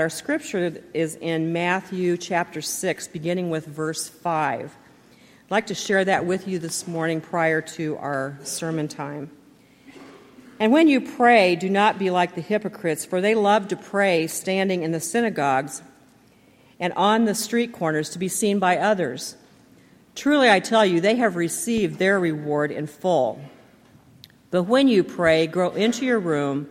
Our scripture is in Matthew chapter 6, beginning with verse 5. I'd like to share that with you this morning prior to our sermon time. And when you pray, do not be like the hypocrites, for they love to pray standing in the synagogues and on the street corners to be seen by others. Truly, I tell you, they have received their reward in full. But when you pray, go into your room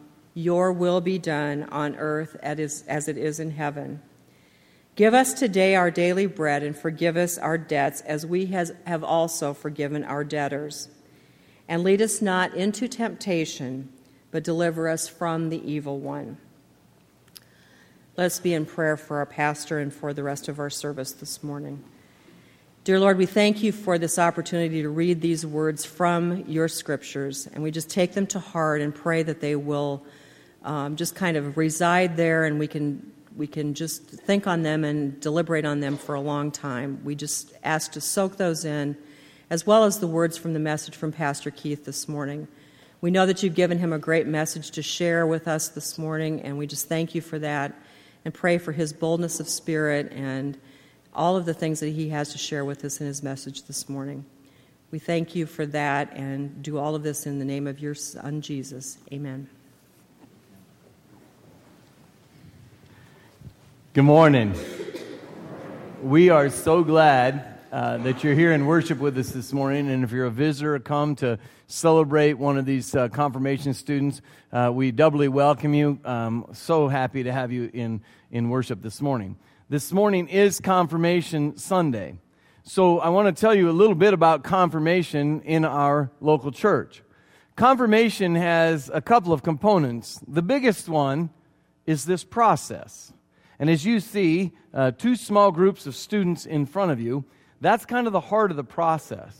your will be done on earth as it is in heaven. Give us today our daily bread and forgive us our debts as we have also forgiven our debtors. And lead us not into temptation, but deliver us from the evil one. Let's be in prayer for our pastor and for the rest of our service this morning. Dear Lord, we thank you for this opportunity to read these words from your scriptures, and we just take them to heart and pray that they will um, just kind of reside there and we can we can just think on them and deliberate on them for a long time. We just ask to soak those in, as well as the words from the message from Pastor Keith this morning. We know that you've given him a great message to share with us this morning, and we just thank you for that and pray for his boldness of spirit and all of the things that he has to share with us in his message this morning. We thank you for that and do all of this in the name of your Son, Jesus. Amen. Good morning. We are so glad uh, that you're here in worship with us this morning. And if you're a visitor, come to celebrate one of these uh, confirmation students. Uh, we doubly welcome you. Um, so happy to have you in, in worship this morning. This morning is Confirmation Sunday. So I want to tell you a little bit about confirmation in our local church. Confirmation has a couple of components. The biggest one is this process. And as you see, uh, two small groups of students in front of you, that's kind of the heart of the process.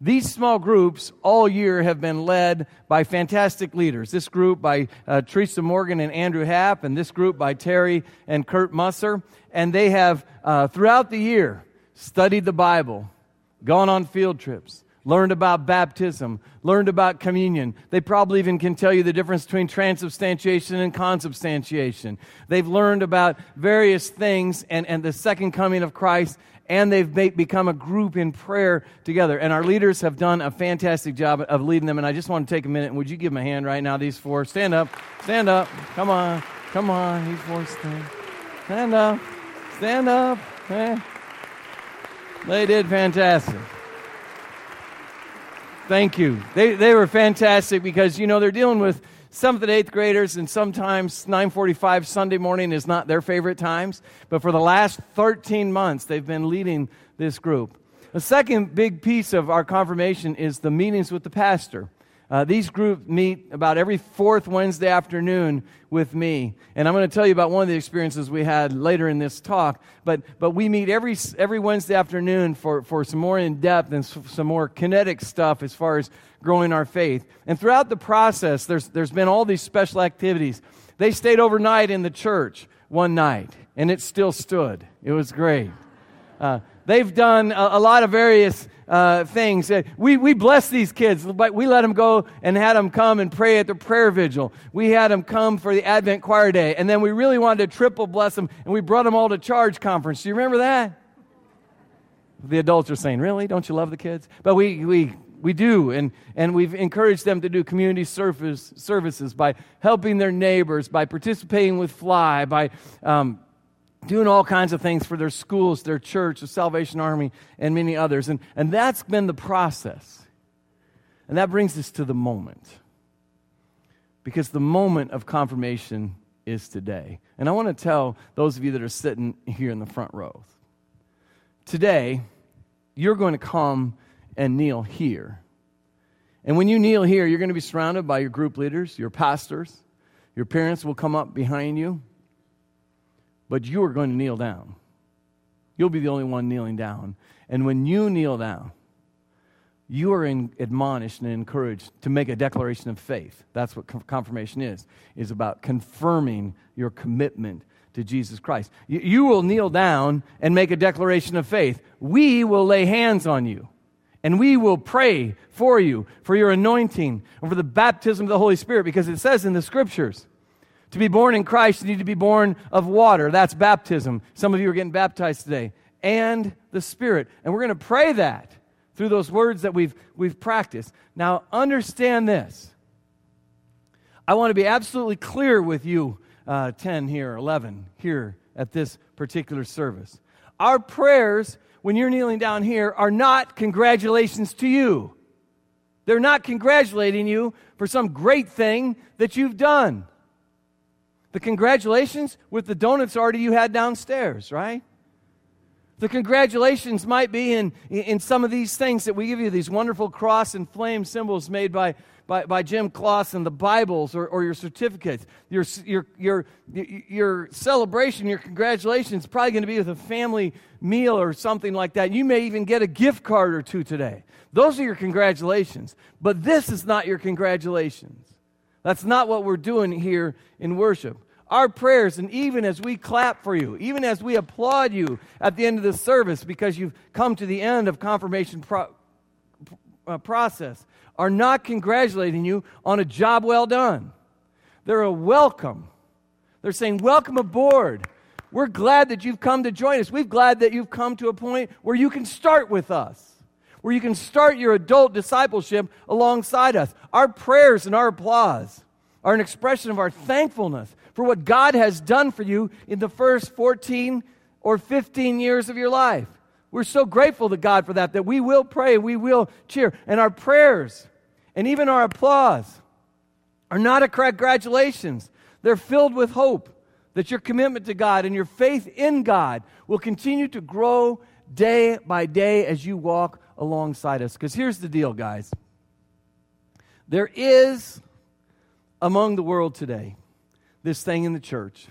These small groups all year have been led by fantastic leaders. This group by uh, Teresa Morgan and Andrew Happ, and this group by Terry and Kurt Musser. And they have, uh, throughout the year, studied the Bible, gone on field trips, learned about baptism, learned about communion. They probably even can tell you the difference between transubstantiation and consubstantiation. They've learned about various things and, and the second coming of Christ, and they've made, become a group in prayer together. And our leaders have done a fantastic job of leading them. And I just want to take a minute. Would you give them a hand right now, these four? Stand up. Stand up. Come on. Come on. These four stand. Stand up. Stand up. Hey. They did fantastic. Thank you. They, they were fantastic because, you know, they're dealing with seventh and eighth graders, and sometimes 9:45 Sunday morning is not their favorite times. But for the last 13 months, they've been leading this group. The second big piece of our confirmation is the meetings with the pastor. Uh, these groups meet about every fourth Wednesday afternoon with me. And I'm going to tell you about one of the experiences we had later in this talk. But, but we meet every, every Wednesday afternoon for, for some more in depth and some more kinetic stuff as far as growing our faith. And throughout the process, there's, there's been all these special activities. They stayed overnight in the church one night, and it still stood. It was great. Uh, they've done a, a lot of various uh, things. Uh, we, we bless these kids, but we let them go and had them come and pray at the prayer vigil. We had them come for the Advent Choir Day, and then we really wanted to triple bless them, and we brought them all to Charge Conference. Do you remember that? The adults are saying, Really? Don't you love the kids? But we, we, we do, and, and we've encouraged them to do community service, services by helping their neighbors, by participating with Fly, by um, doing all kinds of things for their schools, their church, the Salvation Army, and many others. And, and that's been the process. And that brings us to the moment. Because the moment of confirmation is today. And I want to tell those of you that are sitting here in the front rows today, you're going to come and kneel here. And when you kneel here, you're going to be surrounded by your group leaders, your pastors. Your parents will come up behind you. But you are going to kneel down. You'll be the only one kneeling down. And when you kneel down, you are in, admonished and encouraged to make a declaration of faith. That's what confirmation is, is about confirming your commitment to Jesus Christ. You, you will kneel down and make a declaration of faith. We will lay hands on you. And we will pray for you, for your anointing, and for the baptism of the Holy Spirit, because it says in the scriptures, to be born in Christ, you need to be born of water. That's baptism. Some of you are getting baptized today. And the Spirit. And we're going to pray that through those words that we've, we've practiced. Now, understand this. I want to be absolutely clear with you, uh, 10 here, 11 here at this particular service. Our prayers, when you're kneeling down here, are not congratulations to you. They're not congratulating you for some great thing that you've done. The congratulations with the donuts already you had downstairs, right? The congratulations might be in, in some of these things that we give you, these wonderful cross and flame symbols made by, by, by Jim Clausen, the Bibles or, or your certificates. Your, your, your, your celebration, your congratulations probably going to be with a family meal or something like that. You may even get a gift card or two today. Those are your congratulations. But this is not your congratulations. That's not what we're doing here in worship our prayers, and even as we clap for you, even as we applaud you at the end of the service because you've come to the end of confirmation pro- uh, process, are not congratulating you on a job well done. They're a welcome. They're saying, Welcome aboard. We're glad that you've come to join us. We're glad that you've come to a point where you can start with us, where you can start your adult discipleship alongside us. Our prayers and our applause are an expression of our thankfulness for what God has done for you in the first 14 or 15 years of your life. We're so grateful to God for that, that we will pray, we will cheer. And our prayers and even our applause are not a congratulations, they're filled with hope that your commitment to God and your faith in God will continue to grow day by day as you walk alongside us. Because here's the deal, guys there is among the world today this thing in the church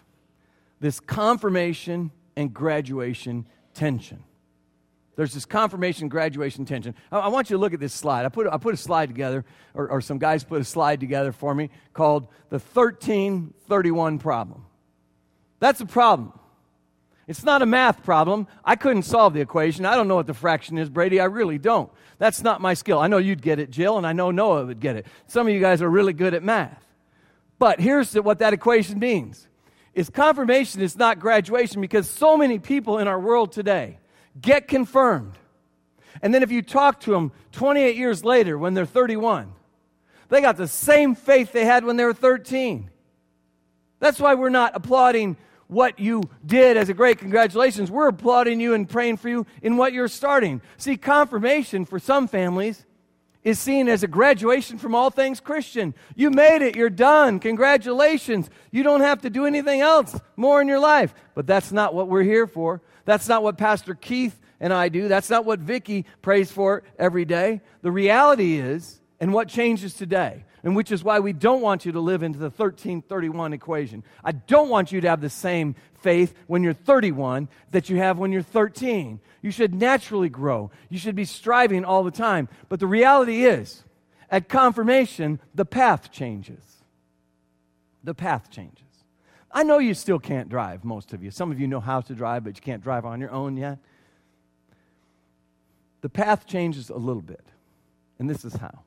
this confirmation and graduation tension. There's this confirmation graduation tension. I, I, want you to look at this slide. I put, I put a slide together, or, or some guys put a slide together for me called the 1331 problem. That's a problem. It's not a math problem. I couldn't solve the equation. I don't know what the fraction is, Brady. I really don't. That's not my skill. I know you'd get it, Jill, and I know Noah would get it. Some of you guys are really good at math. But here's what that equation means is confirmation is not graduation because so many people in our world today get confirmed. And then if you talk to them 28 years later when they're 31, they got the same faith they had when they were 13. That's why we're not applauding what you did as a great congratulations. We're applauding you and praying for you in what you're starting. See, confirmation for some families is seen as a graduation from all things Christian. You made it, you're done. Congratulations. You don't have to do anything else more in your life. But that's not what we're here for. That's not what Pastor Keith and I do. That's not what Vicky prays for every day. The reality is, and what changes today, and which is why we don't want you to live into the 1331 equation. I don't want you to have the same faith when you're 31 that you have when you're 13. You should naturally grow. You should be striving all the time. But the reality is, at confirmation, the path changes. The path changes. I know you still can't drive, most of you. Some of you know how to drive, but you can't drive on your own yet. The path changes a little bit. And this is how.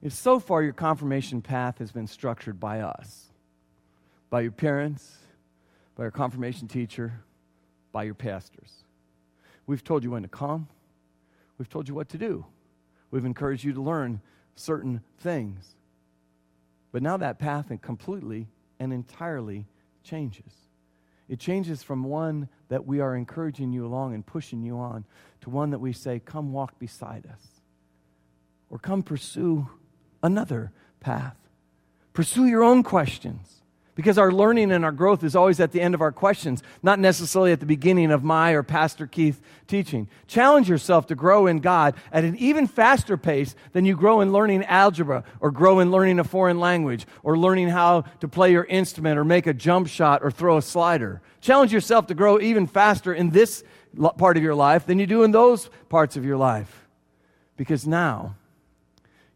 If so far your confirmation path has been structured by us, by your parents, by your confirmation teacher, by your pastors. We've told you when to come. We've told you what to do. We've encouraged you to learn certain things. But now that path completely and entirely changes. It changes from one that we are encouraging you along and pushing you on to one that we say, Come walk beside us. Or come pursue another path. Pursue your own questions. Because our learning and our growth is always at the end of our questions, not necessarily at the beginning of my or Pastor Keith teaching. Challenge yourself to grow in God at an even faster pace than you grow in learning algebra or grow in learning a foreign language or learning how to play your instrument or make a jump shot or throw a slider. Challenge yourself to grow even faster in this part of your life than you do in those parts of your life. Because now,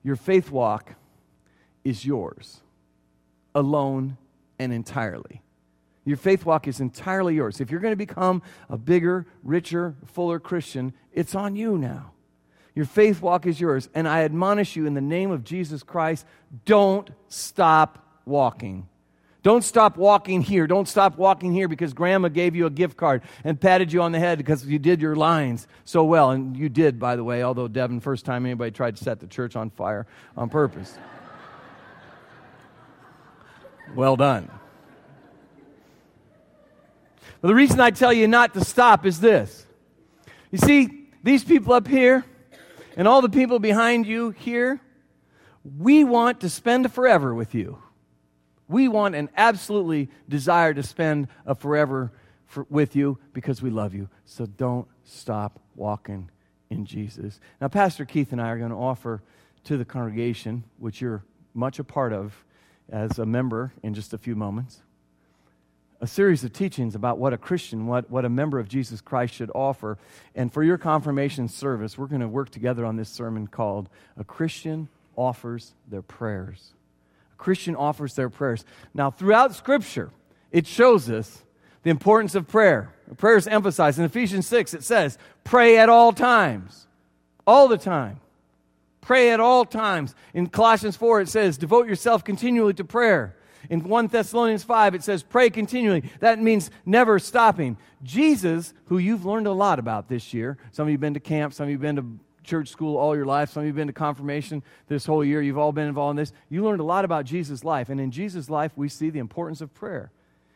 your faith walk is yours, alone and entirely. Your faith walk is entirely yours. If you're going to become a bigger, richer, fuller Christian, it's on you now. Your faith walk is yours. And I admonish you in the name of Jesus Christ don't stop walking. Don't stop walking here. Don't stop walking here because grandma gave you a gift card and patted you on the head because you did your lines so well. And you did, by the way, although Devin, first time anybody tried to set the church on fire on purpose. Well done. But the reason I tell you not to stop is this. You see, these people up here and all the people behind you here, we want to spend forever with you. We want and absolutely desire to spend a forever for, with you because we love you. So don't stop walking in Jesus. Now, Pastor Keith and I are going to offer to the congregation, which you're much a part of, as a member in just a few moments a series of teachings about what a Christian, what, what a member of Jesus Christ should offer. And for your confirmation service, we're going to work together on this sermon called A Christian Offers Their Prayers. A Christian offers their prayers. Now, throughout Scripture, it shows us the importance of prayer. Prayer is emphasized. In Ephesians 6, it says, pray at all times, all the time. Pray at all times. In Colossians 4, it says, devote yourself continually to prayer. In 1 Thessalonians 5, it says, pray continually. That means never stopping. Jesus, who you've learned a lot about this year, some of you have been to camp, some of you have been to church school all your life, some of you have been to confirmation this whole year, you've all been involved in this. You learned a lot about Jesus' life. And in Jesus' life, we see the importance of prayer.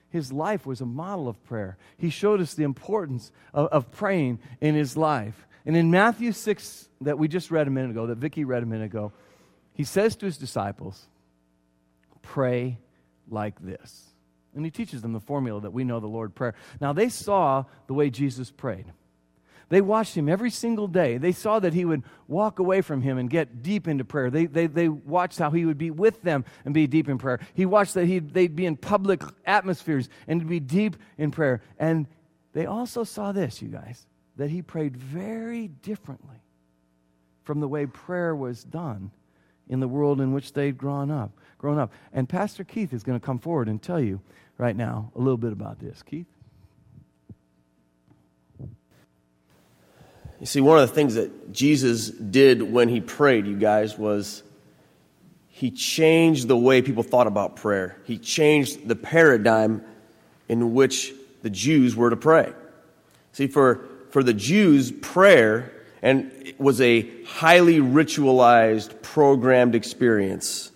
His life was a model of prayer. He showed us the importance of, of praying in his life. And in Matthew 6, that we just read a minute ago, that Vicki read a minute ago, he says to his disciples, Pray like this. And he teaches them the formula that we know the Lord prayer. Now, they saw the way Jesus prayed. They watched him every single day. They saw that he would walk away from him and get deep into prayer. They, they, they watched how he would be with them and be deep in prayer. He watched that he'd, they'd be in public atmospheres and be deep in prayer. And they also saw this, you guys that he prayed very differently from the way prayer was done in the world in which they'd grown up. Grown up. And Pastor Keith is going to come forward and tell you right now a little bit about this. Keith? You see, one of the things that Jesus did when he prayed, you guys, was he changed the way people thought about prayer. He changed the paradigm in which the Jews were to pray. See, for for the Jews, prayer and it was a highly ritualized, programmed experience.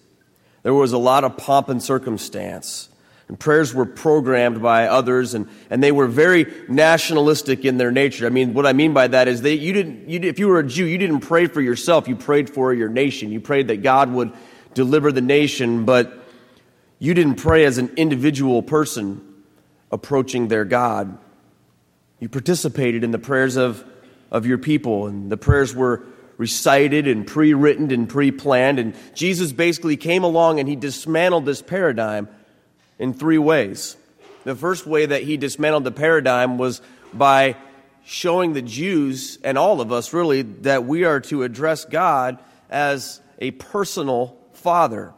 There was a lot of pomp and circumstance. And prayers were programmed by others, and, and they were very nationalistic in their nature. I mean, what I mean by that is they, you didn't, you, if you were a Jew, you didn't pray for yourself, you prayed for your nation. You prayed that God would deliver the nation, but you didn't pray as an individual person approaching their God. You participated in the prayers of, of your people, and the prayers were recited and pre written and pre planned. And Jesus basically came along and he dismantled this paradigm in three ways. The first way that he dismantled the paradigm was by showing the Jews and all of us really that we are to address God as a personal father.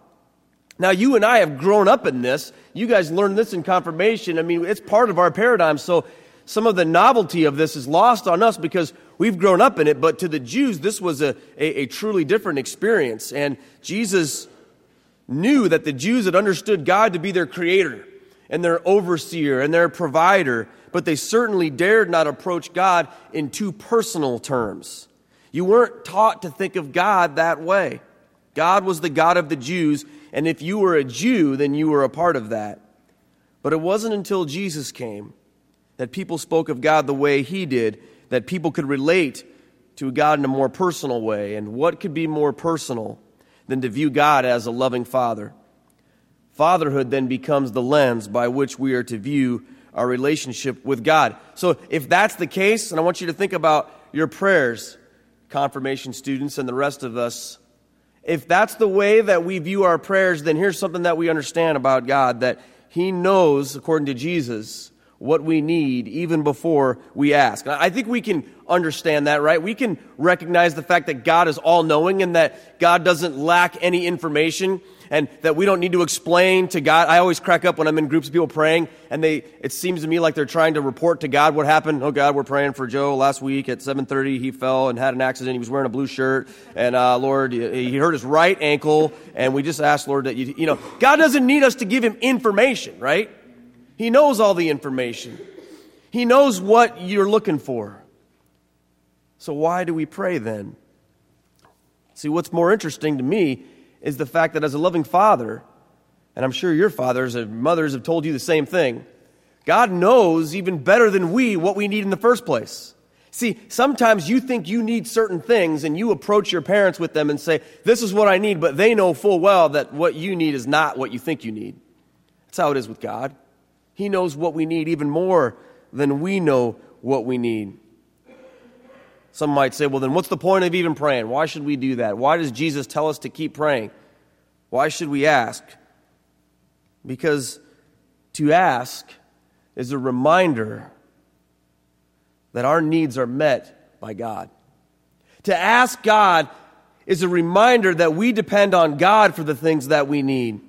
Now, you and I have grown up in this. You guys learned this in confirmation. I mean, it's part of our paradigm. So some of the novelty of this is lost on us because we've grown up in it, but to the Jews, this was a, a, a, truly different experience. And Jesus knew that the Jews had understood God to be their creator and their overseer and their provider, but they certainly dared not approach God in too personal terms. You weren't taught to think of God that way. God was the God of the Jews, and if you were a Jew, then you were a part of that. But it wasn't until Jesus came that people spoke of God the way he did, that people could relate to God in a more personal way. And what could be more personal than to view God as a loving father? Fatherhood then becomes the lens by which we are to view our relationship with God. So, if that's the case, and I want you to think about your prayers, confirmation students and the rest of us, if that's the way that we view our prayers, then here's something that we understand about God that He knows, according to Jesus, what we need even before we ask. I think we can understand that, right? We can recognize the fact that God is all knowing and that God doesn't lack any information and that we don't need to explain to God. I always crack up when I'm in groups of people praying and they, it seems to me like they're trying to report to God what happened. Oh God, we're praying for Joe last week at 7.30. He fell and had an accident. He was wearing a blue shirt and, uh, Lord, he hurt his right ankle and we just asked Lord that you, you know, God doesn't need us to give him information, right? He knows all the information. He knows what you're looking for. So, why do we pray then? See, what's more interesting to me is the fact that as a loving father, and I'm sure your fathers and mothers have told you the same thing, God knows even better than we what we need in the first place. See, sometimes you think you need certain things and you approach your parents with them and say, This is what I need, but they know full well that what you need is not what you think you need. That's how it is with God. He knows what we need even more than we know what we need. Some might say, well, then what's the point of even praying? Why should we do that? Why does Jesus tell us to keep praying? Why should we ask? Because to ask is a reminder that our needs are met by God. To ask God is a reminder that we depend on God for the things that we need.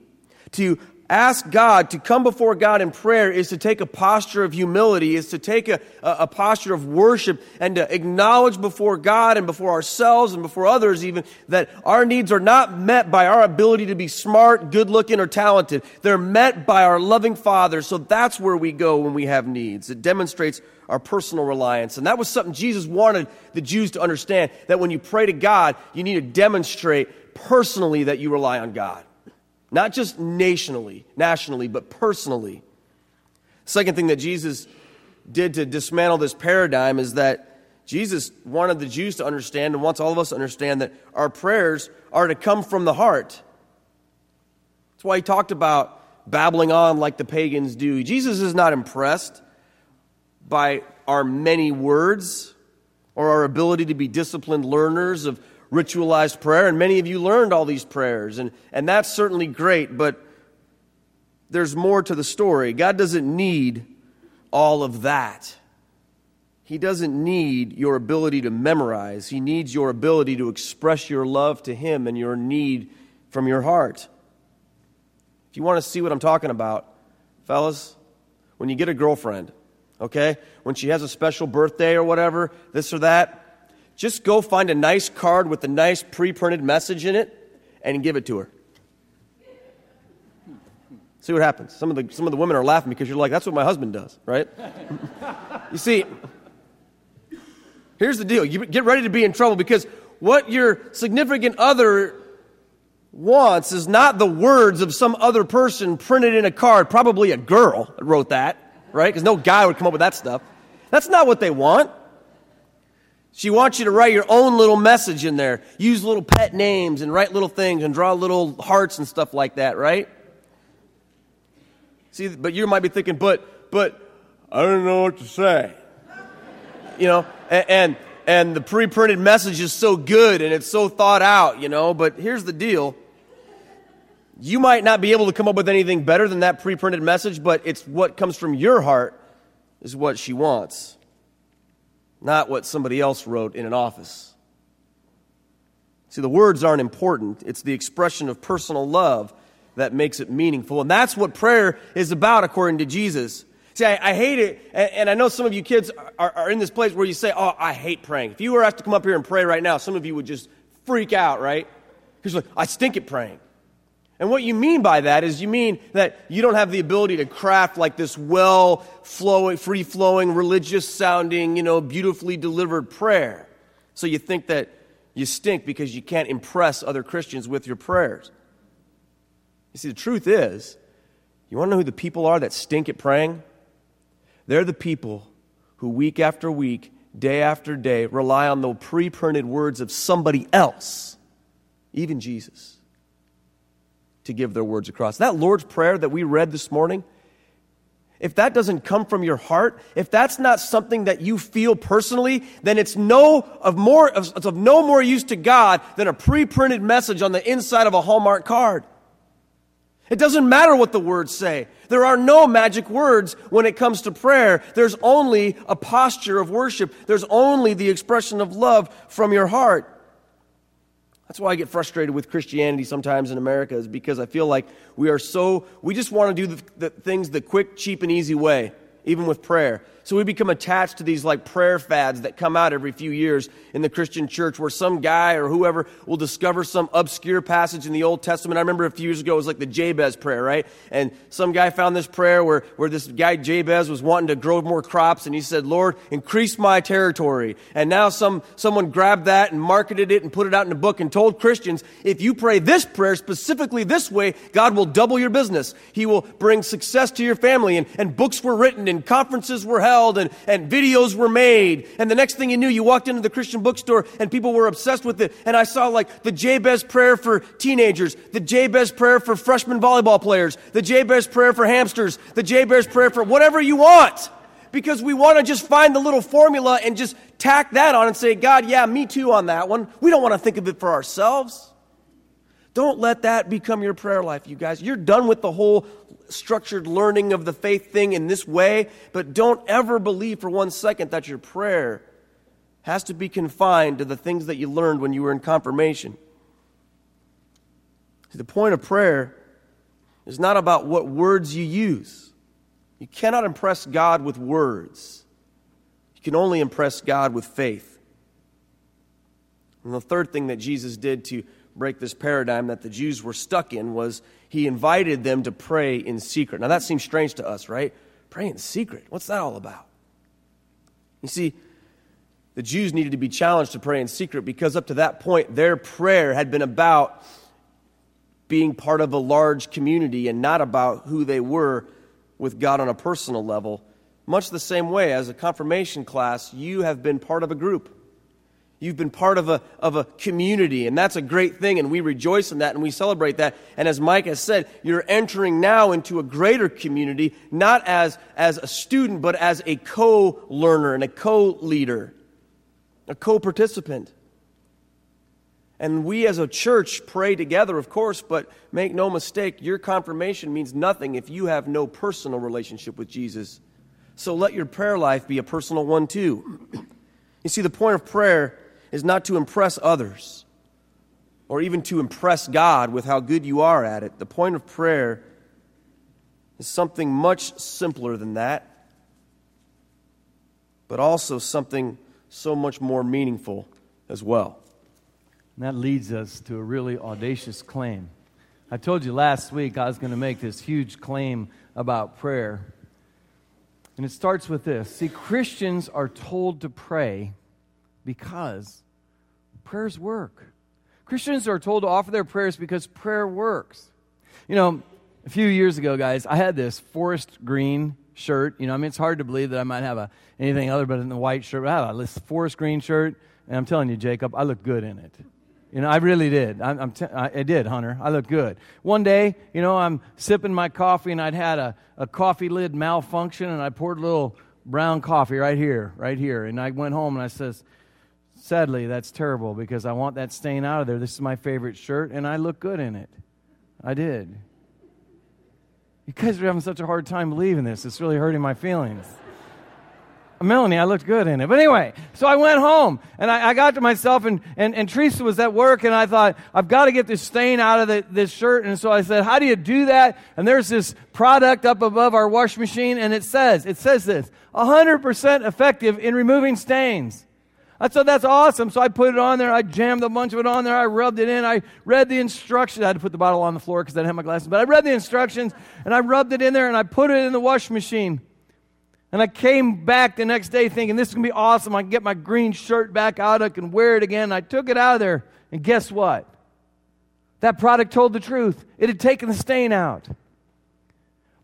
To ask God, to come before God in prayer is to take a posture of humility, is to take a, a, posture of worship and to acknowledge before God and before ourselves and before others even that our needs are not met by our ability to be smart, good looking, or talented. They're met by our loving Father. So that's where we go when we have needs. It demonstrates our personal reliance. And that was something Jesus wanted the Jews to understand that when you pray to God, you need to demonstrate personally that you rely on God. Not just nationally, nationally, but personally. Second thing that Jesus did to dismantle this paradigm is that Jesus wanted the Jews to understand and wants all of us to understand that our prayers are to come from the heart. That's why he talked about babbling on like the pagans do. Jesus is not impressed by our many words or our ability to be disciplined learners of ritualized prayer, and many of you learned all these prayers, and, and that's certainly great, but there's more to the story. God doesn't need all of that. He doesn't need your ability to memorize. He needs your ability to express your love to Him and your need from your heart. If you want to see what I'm talking about, fellas, when you get a girlfriend, okay, when she has a special birthday or whatever, this or that, just go find a nice card with a nice pre printed message in it and give it to her. See what happens. Some of, the, some of the women are laughing because you're like, that's what my husband does, right? you see, here's the deal. You get ready to be in trouble because what your significant other wants is not the words of some other person printed in a card, probably a girl wrote that, right? Because no guy would come up with that stuff. That's not what they want. She wants you to write your own little message in there. Use little pet names and write little things and draw little hearts and stuff like that, right? See, but you might be thinking, but, but, I don't know what to say. You know, and, and, and the pre printed message is so good and it's so thought out, you know, but here's the deal. You might not be able to come up with anything better than that pre printed message, but it's what comes from your heart is what she wants not what somebody else wrote in an office. See, the words aren't important, it's the expression of personal love that makes it meaningful. And that's what prayer is about, according to Jesus. See, I, I hate it, and, and, I know some of you kids are, are in this place where you say, Oh, I hate praying. If you were asked to come up here and pray right now, some of you would just freak out, right? Because like, I stink at praying. And what you mean by that is you mean that you don't have the ability to craft like this well flowing, free flowing, religious sounding, you know, beautifully delivered prayer. So you think that you stink because you can't impress other Christians with your prayers. You see, the truth is, you want to know who the people are that stink at praying? They're the people who week after week, day after day, rely on the pre printed words of somebody else, even Jesus to give their words across. That Lord's Prayer that we read this morning, if that doesn't come from your heart, if that's not something that you feel personally, then it's no of more of, of no more use to God than a pre-printed message on the inside of a Hallmark card. It doesn't matter what the words say. There are no magic words when it comes to prayer. There's only a posture of worship. There's only the expression of love from your heart. That's why I get frustrated with Christianity sometimes in America, is because I feel like we are so, we just want to do the, the things the quick, cheap, and easy way, even with prayer. So we become attached to these like prayer fads that come out every few years in the Christian church where some guy or whoever will discover some obscure passage in the Old Testament. I remember a few years ago it was like the Jabez prayer, right? And some guy found this prayer where, where this guy Jabez was wanting to grow more crops and he said, Lord, increase my territory. And now some, someone grabbed that and marketed it and put it out in a book and told Christians, if you pray this prayer specifically this way, God will double your business. He will bring success to your family. And, and books were written and conferences were held and, and videos were made. And the next thing you knew, you walked into the Christian bookstore and people were obsessed with it. And I saw like the Jabez prayer for teenagers, the Jabez prayer for freshman volleyball players, the Jabez prayer for hamsters, the Jabez prayer for whatever you want. Because we want to just find the little formula and just tack that on and say, God, yeah, me too on that one. We don't want to think of it for ourselves. Don't let that become your prayer life, you guys. You're done with the whole structured learning of the faith thing in this way, but don't ever believe for one second that your prayer has to be confined to the things that you learned when you were in confirmation. See, the point of prayer is not about what words you use. You cannot impress God with words. You can only impress God with faith. And the third thing that Jesus did to break this paradigm that the Jews were stuck in was he invited them to pray in secret. Now, that seems strange to us, right? Pray in secret. What's that all about? You see, the Jews needed to be challenged to pray in secret because up to that point, their prayer had been about being part of a large community and not about who they were with God on a personal level. Much the same way as a confirmation class, you have been part of a group. You've been part of a, of a community, and that's a great thing, and we rejoice in that and we celebrate that. And as Mike has said, you're entering now into a greater community, not as, as a student, but as a co learner and a co leader, a co participant. And we as a church pray together, of course, but make no mistake, your confirmation means nothing if you have no personal relationship with Jesus. So let your prayer life be a personal one, too. You see, the point of prayer is not to impress others or even to impress God with how good you are at it. The point of prayer is something much simpler than that, but also something so much more meaningful as well. And that leads us to a really audacious claim. I told you last week I was going to make this huge claim about prayer. And it starts with this See, Christians are told to pray because prayers work. Christians are told to offer their prayers because prayer works. You know, a few years ago, guys, I had this forest green shirt. You know, I mean, it's hard to believe that I might have a, anything other but the white shirt. But I had this forest green shirt, and I'm telling you, Jacob, I look good in it. You know, I really did. I'm, I'm t- I did, Hunter. I look good. One day, you know, I'm sipping my coffee, and I'd had a, a coffee lid malfunction, and I poured a little brown coffee right here, right here. And I went home, and I says, Sadly, that's terrible because I want that stain out of there. This is my favorite shirt, and I look good in it. I did. You guys are having such a hard time believing this. It's really hurting my feelings. Melanie, I looked good in it. But anyway, so I went home and I, I, got to myself and, and, and Teresa was at work and I thought, I've got to get this stain out of the, this shirt. And so I said, how do you do that? And there's this product up above our wash machine and it says, it says this, 100% effective in removing stains. I said, that's awesome. So I put it on there. I jammed a bunch of it on there. I rubbed it in. I read the instructions. I had to put the bottle on the floor because I didn't have my glasses. But I read the instructions and I rubbed it in there and I put it in the wash machine. And I came back the next day thinking, this is going to be awesome. I can get my green shirt back out. I can wear it again. I took it out of there. And guess what? That product told the truth. It had taken the stain out.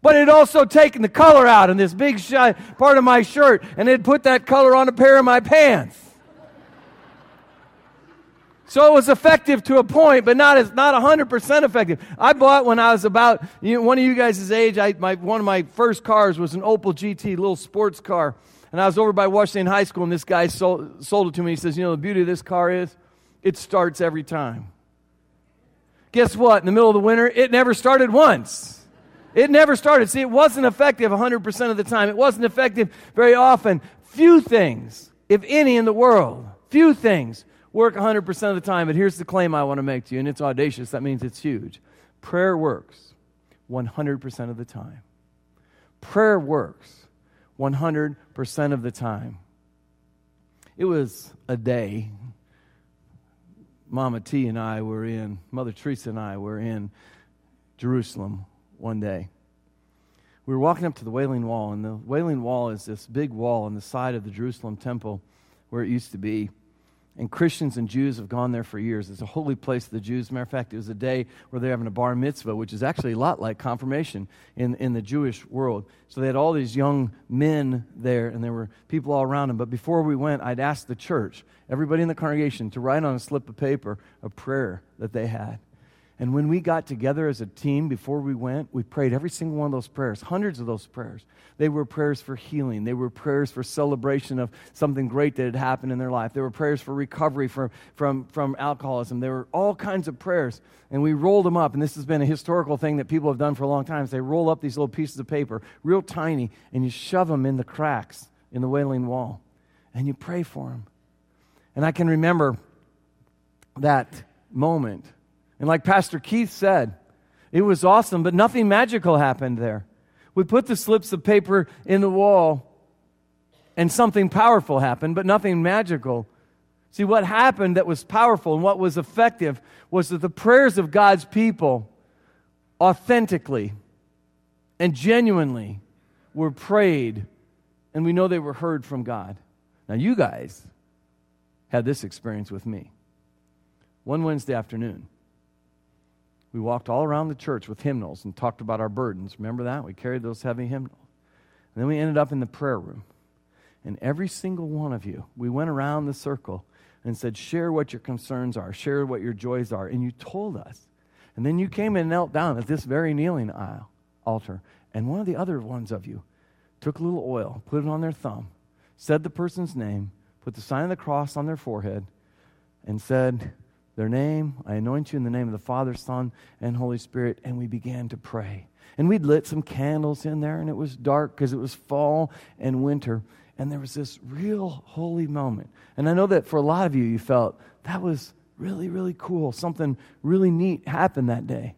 But it had also taken the color out in this big part of my shirt and it put that color on a pair of my pants. So it was effective to a point, but not as not 100% effective. I bought when I was about you know, one of you guys' age. I, my, one of my first cars was an Opel GT, little sports car. And I was over by Washington High School, and this guy sold, sold it to me. He says, You know, the beauty of this car is it starts every time. Guess what? In the middle of the winter, it never started once. It never started. See, it wasn't effective 100% of the time. It wasn't effective very often. Few things, if any in the world, few things work 100% of the time. But here's the claim I want to make to you, and it's audacious. That means it's huge. Prayer works 100% of the time. Prayer works 100% of the time. It was a day. Mama T and I were in, Mother Teresa and I were in Jerusalem one day. We were walking up to the Wailing Wall, and the Wailing Wall is this big wall on the side of the Jerusalem temple where it used to be. And Christians and Jews have gone there for years. It's a holy place to the Jews. matter of fact, it was a day where they're having a bar mitzvah, which is actually a lot like confirmation in, in the Jewish world. So they had all these young men there, and there were people all around them. But before we went, I'd asked the church, everybody in the congregation, to write on a slip of paper a prayer that they had. And when we got together as a team before we went, we prayed every single one of those prayers, hundreds of those prayers. They were prayers for healing. They were prayers for celebration of something great that had happened in their life. They were prayers for recovery from, from, from alcoholism. There were all kinds of prayers. And we rolled them up. And this has been a historical thing that people have done for a long time. Is they roll up these little pieces of paper, real tiny, and you shove them in the cracks in the wailing wall. And you pray for them. And I can remember that moment and like Pastor Keith said, it was awesome, but nothing magical happened there. We put the slips of paper in the wall, and something powerful happened, but nothing magical. See, what happened that was powerful and what was effective was that the prayers of God's people authentically and genuinely were prayed, and we know they were heard from God. Now, you guys had this experience with me. One Wednesday afternoon, we walked all around the church with hymnals and talked about our burdens. Remember that? We carried those heavy hymnals. And then we ended up in the prayer room. And every single one of you, we went around the circle and said, Share what your concerns are, share what your joys are. And you told us. And then you came and knelt down at this very kneeling aisle, altar. And one of the other ones of you took a little oil, put it on their thumb, said the person's name, put the sign of the cross on their forehead, and said, their name. I anoint you in the name of the Father, Son, and Holy Spirit. And we began to pray. And we'd lit some candles in there, and it was dark because it was fall and winter. And there was this real holy moment. And I know that for a lot of you, you felt that was really, really cool. Something really neat happened that day.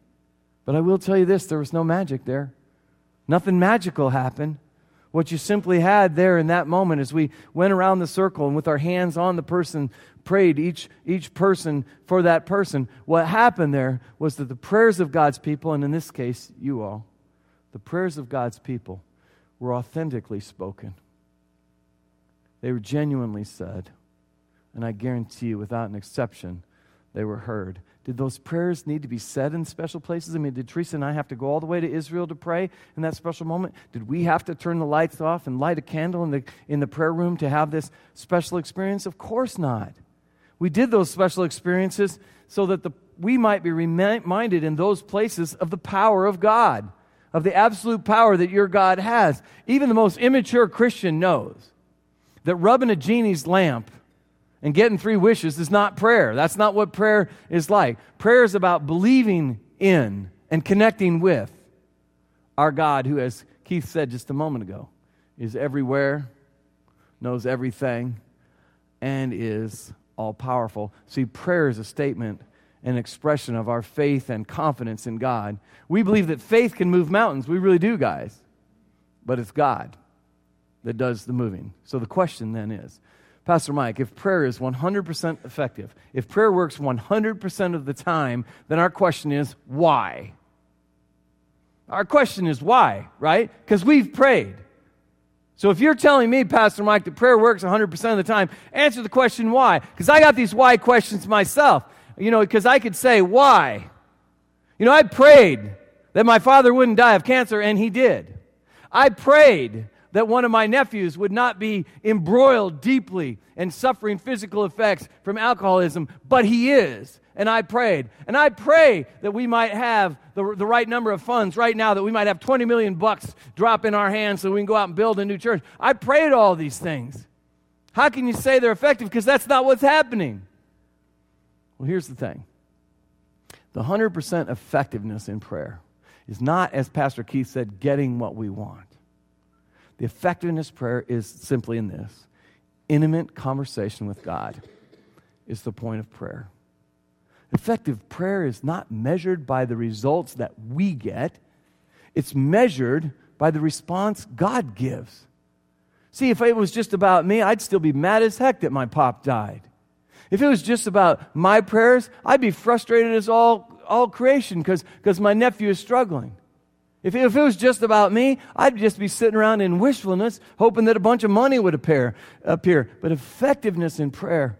But I will tell you this there was no magic there. Nothing magical happened. What you simply had there in that moment as we went around the circle and with our hands on the person prayed each, each person for that person, what happened there was that the prayers of God's people, and in this case, you all, the prayers of God's people were authentically spoken. They were genuinely said. And I guarantee you, without an exception, they were heard. Did those prayers need to be said in special places? I mean, did Teresa and I have to go all the way to Israel to pray in that special moment? Did we have to turn the lights off and light a candle in the, in the prayer room to have this special experience? Of course not. We did those special experiences so that the, we might be reminded in those places of the power of God, of the absolute power that your God has. Even the most immature Christian knows that rubbing a genie's lamp and getting three wishes is not prayer. That's not what prayer is like. Prayer is about believing in and connecting with our God, who, as Keith said just a moment ago, is everywhere, knows everything, and is all powerful. See, prayer is a statement, an expression of our faith and confidence in God. We believe that faith can move mountains. We really do, guys. But it's God that does the moving. So the question then is Pastor Mike, if prayer is 100% effective, if prayer works 100% of the time, then our question is why? Our question is why, right? Because we've prayed. So if you're telling me, Pastor Mike, that prayer works 100% of the time, answer the question why. Because I got these why questions myself. You know, because I could say, why? You know, I prayed that my father wouldn't die of cancer, and he did. I prayed that one of my nephews would not be embroiled deeply and suffering physical effects from alcoholism, but he is. And I prayed. And I pray that we might have the, the right number of funds right now, that we might have 20 million bucks drop in our hands so we can go out and build a new church. I prayed all these things. How can you say they're effective? Because that's not what's happening. Well, here's the thing the 100% effectiveness in prayer is not, as Pastor Keith said, getting what we want. The effectiveness prayer is simply in this intimate conversation with God is the point of prayer. Effective prayer is not measured by the results that we get, it's measured by the response God gives. See, if it was just about me, I'd still be mad as heck that my pop died. If it was just about my prayers, I'd be frustrated as all, all creation because my nephew is struggling. If, it was just about me, I'd just be sitting around in wishfulness, hoping that a bunch of money would appear. appear. But effectiveness in prayer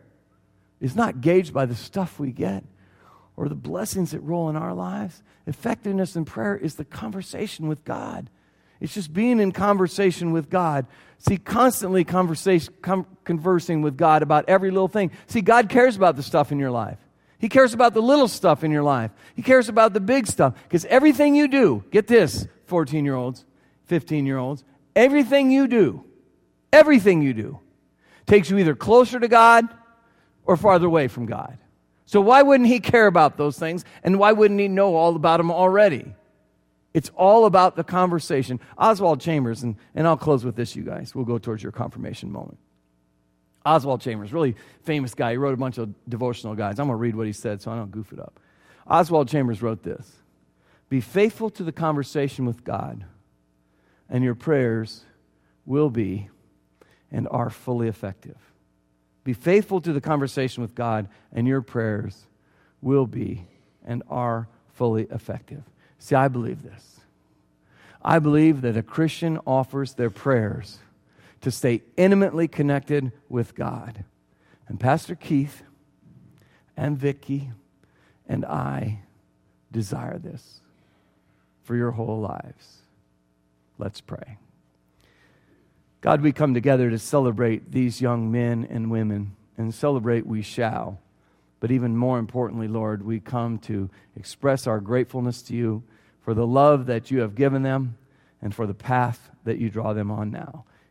is not gauged by the stuff we get or the blessings that roll in our lives. Effectiveness in prayer is the conversation with God. It's just being in conversation with God. See, constantly conversation, com- conversing with God about every little thing. See, God cares about the stuff in your life. He cares about the little stuff in your life. He cares about the big stuff. Because everything you do, get this, 14 year olds, 15 year olds, everything you do, everything you do, takes you either closer to God or farther away from God. So why wouldn't He care about those things? And why wouldn't He know all about them already? It's all about the conversation. Oswald Chambers, and, and I'll close with this, you guys. We'll go towards your confirmation moment. Oswald Chambers, really famous guy. He wrote a bunch of devotional guides. I'm going to read what he said so I don't goof it up. Oswald Chambers wrote this Be faithful to the conversation with God, and your prayers will be and are fully effective. Be faithful to the conversation with God, and your prayers will be and are fully effective. See, I believe this. I believe that a Christian offers their prayers to stay intimately connected with God. And Pastor Keith and Vicki and I desire this for your whole lives. Let's pray. God, we come together to celebrate these young men and women, and celebrate we shall. But even more importantly, Lord, we come to express our gratefulness to you for the love that you have given them and for the path that you draw them on now.